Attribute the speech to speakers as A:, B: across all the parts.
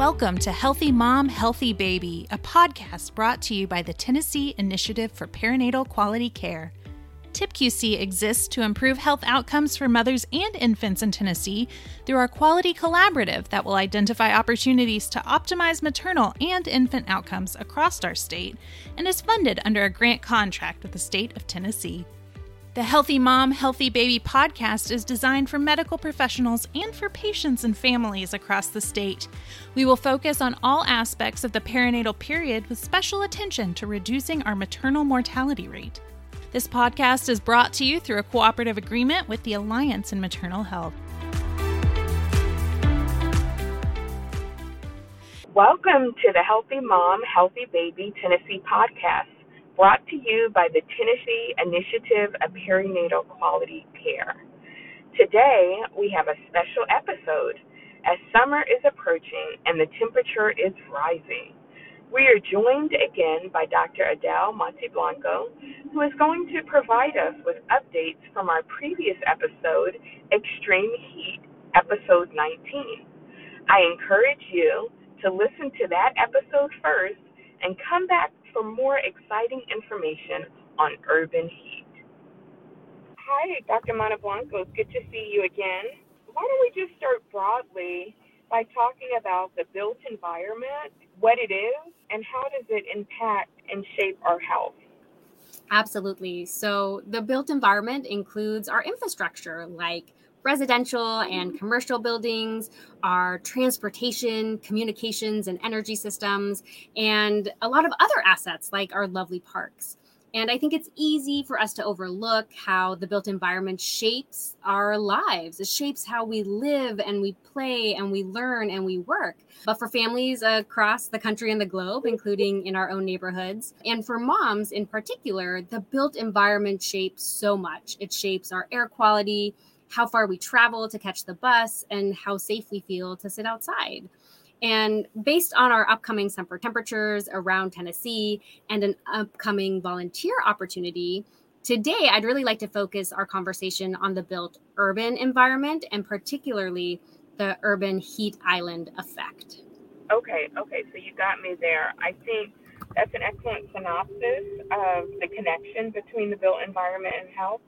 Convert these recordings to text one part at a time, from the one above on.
A: Welcome to Healthy Mom, Healthy Baby, a podcast brought to you by the Tennessee Initiative for Perinatal Quality Care. TIPQC exists to improve health outcomes for mothers and infants in Tennessee through our quality collaborative that will identify opportunities to optimize maternal and infant outcomes across our state and is funded under a grant contract with the state of Tennessee. The Healthy Mom, Healthy Baby podcast is designed for medical professionals and for patients and families across the state. We will focus on all aspects of the perinatal period with special attention to reducing our maternal mortality rate. This podcast is brought to you through a cooperative agreement with the Alliance in Maternal Health.
B: Welcome to the Healthy Mom, Healthy Baby Tennessee podcast brought to you by the Tennessee Initiative of Perinatal Quality Care. Today, we have a special episode as summer is approaching and the temperature is rising. We are joined again by Dr. Adelle Monteblanco, who is going to provide us with updates from our previous episode, Extreme Heat, episode 19. I encourage you to listen to that episode first and come back for more exciting information on urban heat. Hi, Dr. Monteblanco. It's good to see you again. Why don't we just start broadly by talking about the built environment, what it is, and how does it impact and shape our health?
C: Absolutely. So, the built environment includes our infrastructure like residential and commercial buildings, our transportation, communications, and energy systems, and a lot of other assets like our lovely parks. And I think it's easy for us to overlook how the built environment shapes our lives. It shapes how we live and we play and we learn and we work. But for families across the country and the globe, including in our own neighborhoods, and for moms in particular, the built environment shapes so much. It shapes our air quality, how far we travel to catch the bus, and how safe we feel to sit outside. And based on our upcoming summer temperatures around Tennessee and an upcoming volunteer opportunity, today I'd really like to focus our conversation on the built urban environment and particularly the urban heat island effect.
B: Okay, okay, so you got me there. I think that's an excellent synopsis of the connection between the built environment and health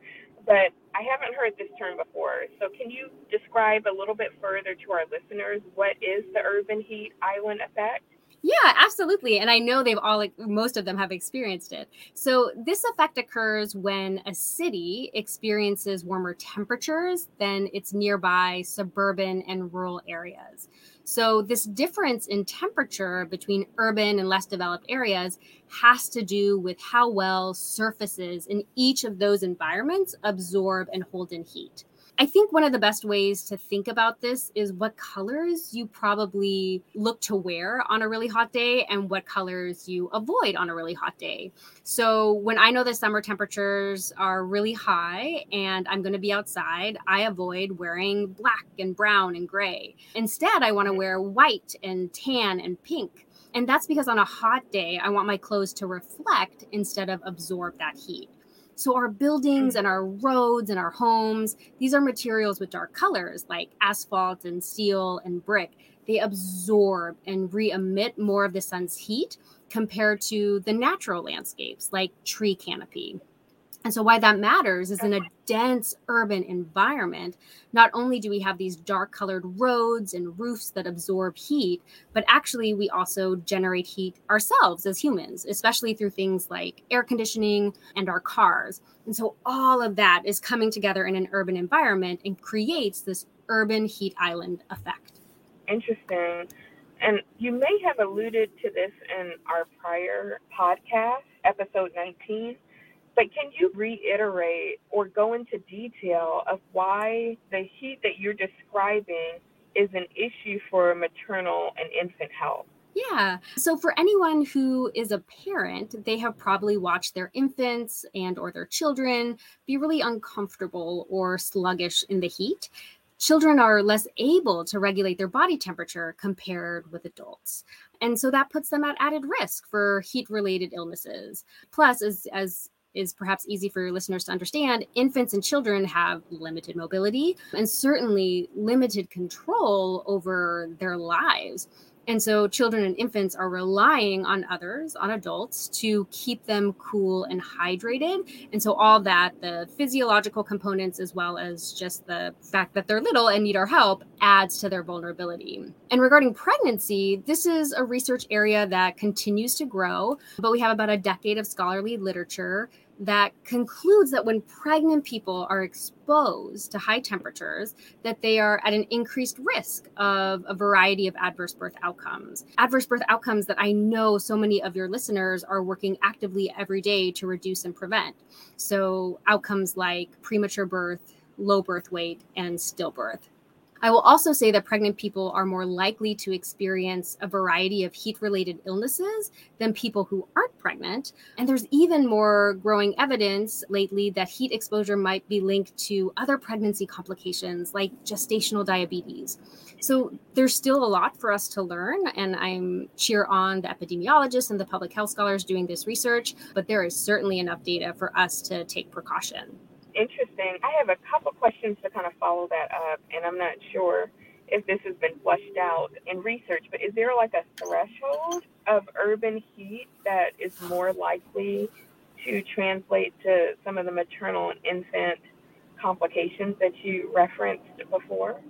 B: but I haven't heard this term before. So, can you describe a little bit further to our listeners what is the urban heat island effect?
C: Yeah, absolutely. And I know they've all, most of them have experienced it. So, this effect occurs when a city experiences warmer temperatures than its nearby suburban and rural areas. So, this difference in temperature between urban and less developed areas has to do with how well surfaces in each of those environments absorb and hold in heat. I think one of the best ways to think about this is what colors you probably look to wear on a really hot day and what colors you avoid on a really hot day. So, when I know the summer temperatures are really high and I'm going to be outside, I avoid wearing black and brown and gray. Instead, I want to mm-hmm. wear white and tan and pink. And that's because on a hot day, I want my clothes to reflect instead of absorb that heat. So, our buildings hmm. and our roads and our homes, these are materials with dark colors like asphalt and steel and brick. They absorb and re emit more of the sun's heat compared to the natural landscapes like tree canopy. And so, why that matters is in a dense urban environment, not only do we have these dark colored roads and roofs that absorb heat, but actually we also generate heat ourselves as humans, especially through things like air conditioning and our cars. And so, all of that is coming together in an urban environment and creates this urban heat island effect.
B: Interesting. And you may have alluded to this in our prior podcast, episode 19 but can you reiterate or go into detail of why the heat that you're describing is an issue for maternal and infant health?
C: Yeah. So for anyone who is a parent, they have probably watched their infants and or their children be really uncomfortable or sluggish in the heat. Children are less able to regulate their body temperature compared with adults. And so that puts them at added risk for heat related illnesses. Plus, as, as is perhaps easy for your listeners to understand, infants and children have limited mobility and certainly limited control over their lives. And so children and infants are relying on others, on adults, to keep them cool and hydrated. And so all that, the physiological components, as well as just the fact that they're little and need our help, adds to their vulnerability. And regarding pregnancy, this is a research area that continues to grow, but we have about a decade of scholarly literature that concludes that when pregnant people are exposed to high temperatures that they are at an increased risk of a variety of adverse birth outcomes. Adverse birth outcomes that i know so many of your listeners are working actively every day to reduce and prevent. So outcomes like premature birth low birth weight and stillbirth I will also say that pregnant people are more likely to experience a variety of heat related illnesses than people who aren't pregnant. And there's even more growing evidence lately that heat exposure might be linked to other pregnancy complications like gestational diabetes. So there's still a lot for us to learn, and I'm cheer on the epidemiologists and the public health scholars doing this research, but there is certainly enough data for us to take precaution
B: interesting. I have a couple questions to kind of follow that up, and I'm not sure if this has been flushed out in research, but is there like a threshold of urban heat that is more likely to translate to some of the maternal and infant complications that you referenced before?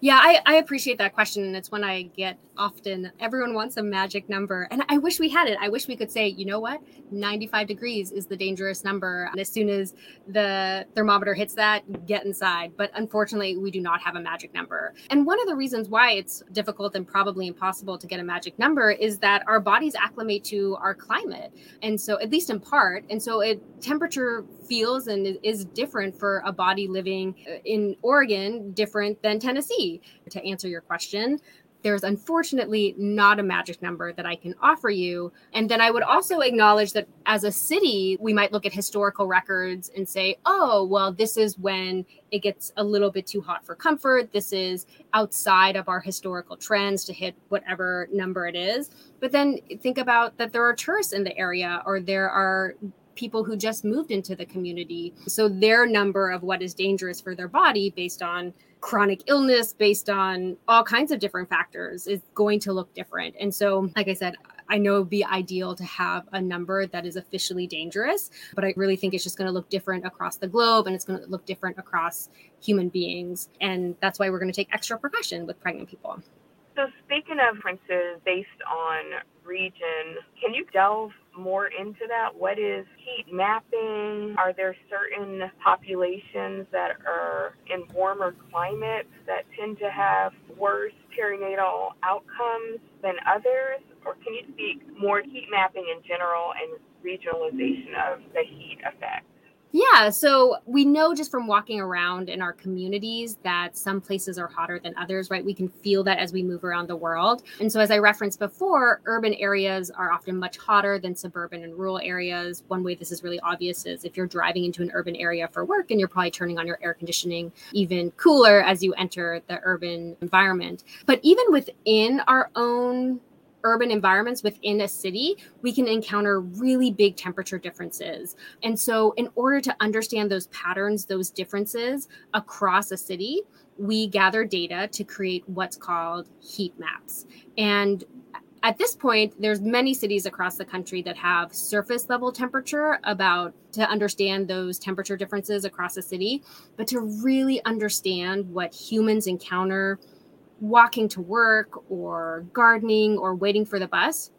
C: Yeah, I, I appreciate that question. It's one I get often. Everyone wants a magic number. And I wish we had it. I wish we could say, you know what? 95 degrees is the dangerous number. And as soon as the thermometer hits that, get inside. But unfortunately, we do not have a magic number. And one of the reasons why it's difficult and probably impossible to get a magic number is that our bodies acclimate to our climate. And so, at least in part, and so it temperature feels and is different for a body living uh, in Oregon, different than Tennessee. To answer your question, there's unfortunately not a magic number that I can offer you. And then I would also acknowledge that as a city, we might look at historical records and say, oh, well, this is when it gets a little bit too hot for comfort. This is outside of our historical trends to hit whatever number it is. But then think about that there are tourists in the area or there are people who just moved into the community. So their number of what is dangerous for their body based on chronic illness, based on all kinds of different factors, is going to look different. And so, like I said, I know it'd be ideal to have a number that is officially dangerous, but I really think it's just going to look different across the globe and it's going to look different across human beings. And that's why we're going to take extra precaution with pregnant people.
B: So, speaking of differences based on region, can you delve more into that? What is heat mapping? Are there certain populations that are in warmer climates that tend to have worse perinatal outcomes than others? Or can you speak more heat mapping in general and regionalization of the heat effect?
C: Yeah, so we know just from walking around in our communities that some places are hotter than others, right? We can feel that as we move around the world. And so, as I referenced before, urban areas are often much hotter than suburban and rural areas. One way this is really obvious is if you're driving into an urban area for work and you're probably turning on your air conditioning even cooler as you enter the urban environment. But even within our own urban environments within a city, we can encounter really big temperature differences. And so, in order to understand those patterns, those differences across a city, we gather data to create what's called heat maps. And at this point there's many cities across the country that have surface level temperature about to understand those temperature differences across a city but to really understand what humans encounter walking to work or gardening or waiting for the bus,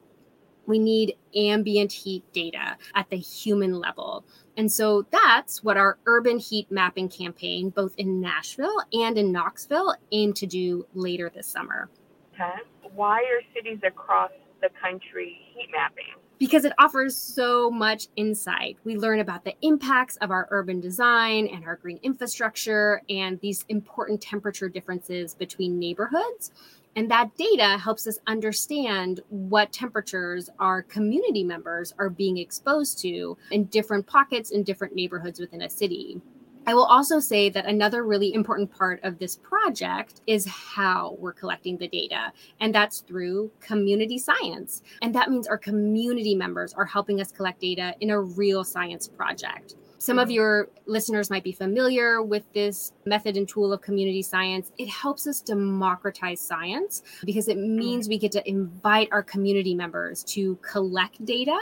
C: we need ambient heat data at the human level. And so that's what our urban heat mapping campaign, both in Nashville and in Knoxville, aim to do later this summer.
B: Okay. Why are cities across the country heat mapping?
C: Because it offers so much insight. We learn about the impacts of our urban design and our green infrastructure and these important temperature differences between neighborhoods. And that data helps us understand what temperatures our community members are being exposed to in different pockets in different neighborhoods within a city. I will also say that another really important part of this project is how we're collecting the data, and that's through community science. And that means our community members are helping us collect data in a real science project. Some of your listeners might be familiar with this method and tool of community science. It helps us democratize science because it mm-hmm. means we get to invite our community members to collect data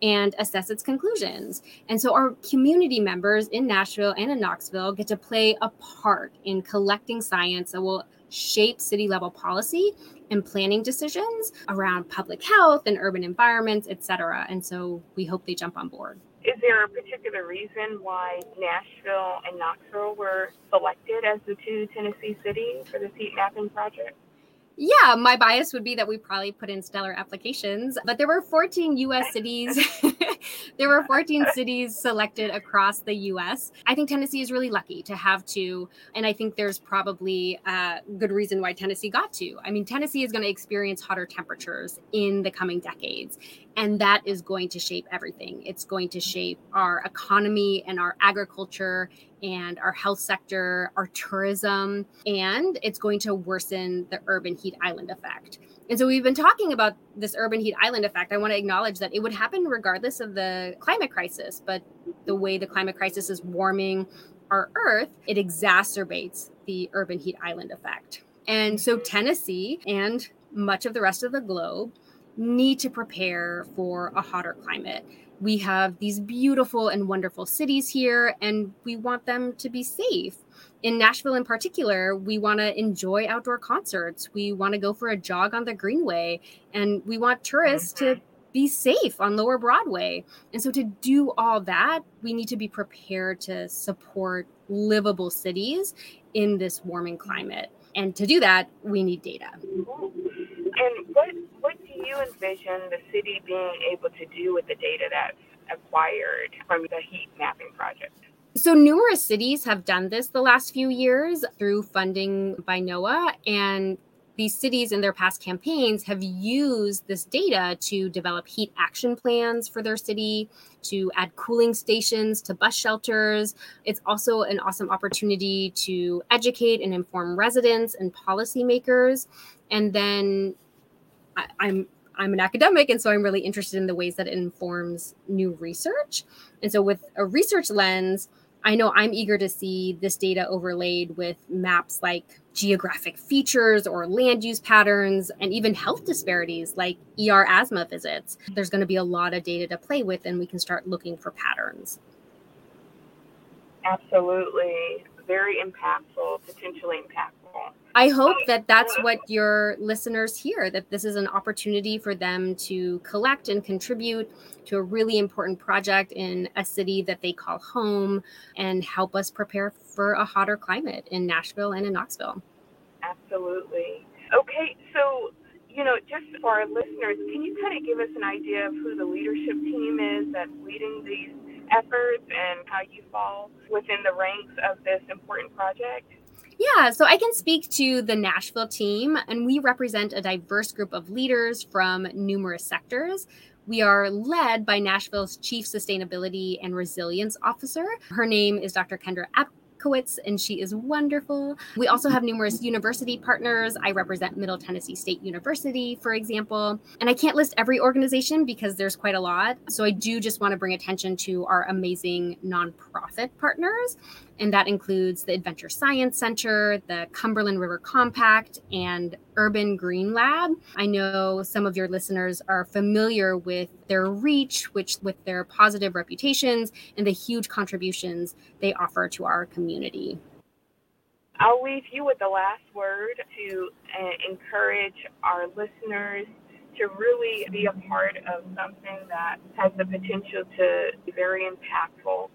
C: and assess its conclusions. And so our community members in Nashville and in Knoxville get to play a part in collecting science that will shape city level policy and planning decisions around public health and urban environments, et cetera. And so we hope they jump on board.
B: Is there a particular reason why Nashville and Knoxville were selected as the two Tennessee cities for the heat mapping project?
C: Yeah, my bias would be that we probably put in stellar applications, but there were 14 US cities. There were 14 cities selected across the US. I think Tennessee is really lucky to have two. And I think there's probably a good reason why Tennessee got to. I mean, Tennessee is going to experience hotter temperatures in the coming decades. And that is going to shape everything. It's going to shape our economy and our agriculture and our health sector, our tourism, and it's going to worsen the urban heat island effect. And so we've been talking about this urban heat island effect. I want to acknowledge that it would happen regardless of the climate crisis, but the way the climate crisis is warming our earth, it exacerbates the urban heat island effect. And so Tennessee and much of the rest of the globe need to prepare for a hotter climate we have these beautiful and wonderful cities here, and we want them to be safe. In Nashville, in particular, we want to enjoy outdoor concerts. We want to go for a jog on the Greenway, and we want tourists to mm-hmm. be safe on Lower Broadway. And so, to do all that, we need to be prepared to support livable cities in this warming climate. And to do that, we need data. And
B: what you envision the city being able to do with the data that's acquired from the heat mapping project?
C: So, numerous cities have done this the last few years through funding by NOAA. And these cities in their past campaigns have used this data to develop heat action plans for their city, to add cooling stations to bus shelters. It's also an awesome opportunity to educate and inform residents and policymakers. And then I, am I'm an academic, and so I'm really interested in the ways that it informs new research. And so, with a research lens, I know I'm eager to see this data overlaid with maps like geographic features or land use patterns and even health disparities like ER asthma visits. There's going to be a lot of data to play with, and we can start looking for patterns.
B: Absolutely. Very impactful, potentially impactful
C: I hope that that's what your listeners hear that this is an opportunity for them to collect and contribute to a really important project in a city that they call home and help us prepare for a hotter climate in Nashville and in Knoxville.
B: Absolutely. Okay, so you know, just for our listeners, can you kind of give us an idea of who the leadership team is that's leading these efforts and how you fall within the ranks of this important project?
C: Yeah, so I can speak to the Nashville team, and we represent a diverse group of leaders from numerous sectors. We are led by Nashville's Chief Sustainability and Resilience Officer. Her name is Dr. Kendra App- and she is wonderful. We also have numerous university partners. I represent Middle Tennessee State University, for example. And I can't list every organization because there's quite a lot. So I do just want to bring attention to our amazing nonprofit partners and that includes the Adventure Science Center, the Cumberland River Compact, and Urban Green Lab. I know some of your listeners are familiar with their reach, which with their positive reputations and the huge contributions they offer to our community.
B: I'll leave you with the last word to uh, encourage our listeners to really be a part of something that has the potential to be very impactful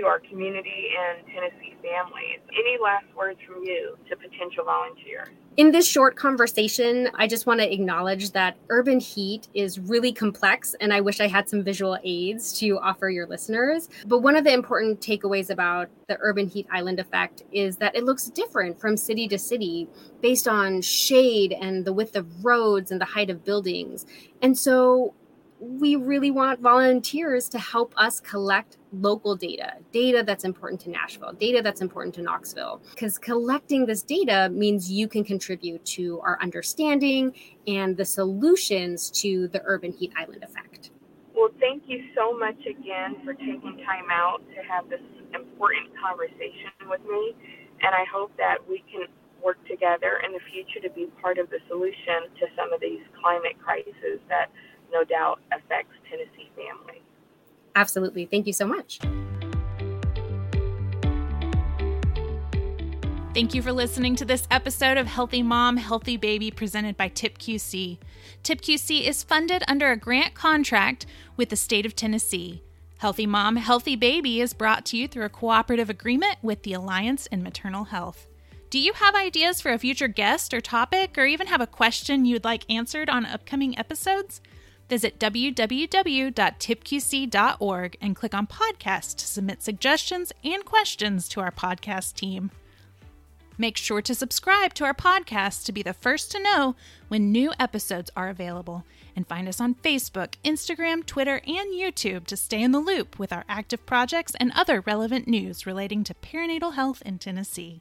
B: to our community and Tennessee families. Any last words from you to potential volunteers?
C: In this short conversation, I just want to acknowledge that urban heat is really complex, and I wish I had some visual aids to offer your listeners. But one of the important takeaways about the urban heat island effect is that it looks different from city to city based on shade and the width of roads and the height of buildings. And so we really want volunteers to help us collect local data, data that's important to Nashville, data that's important to Knoxville. Because collecting this data means you can contribute to our understanding and the solutions to the urban heat island effect.
B: Well, thank you so much again for taking time out to have this important conversation with me. And I hope that we can work together in the future to be part of the solution to some of these climate crises that no doubt affects Tennessee families.
C: Absolutely. Thank you so much.
A: Thank you for listening to this episode of Healthy Mom, Healthy Baby presented by TIPQC. TIPQC is funded under a grant contract with the state of Tennessee. Healthy Mom, Healthy Baby is brought to you through a cooperative agreement with the Alliance in Maternal Health. Do you have ideas for a future guest or topic, or even have a question you'd like answered on upcoming episodes? Visit www.tipqc.org and click on podcast to submit suggestions and questions to our podcast team. Make sure to subscribe to our podcast to be the first to know when new episodes are available. And find us on Facebook, Instagram, Twitter, and YouTube to stay in the loop with our active projects and other relevant news relating to perinatal health in Tennessee.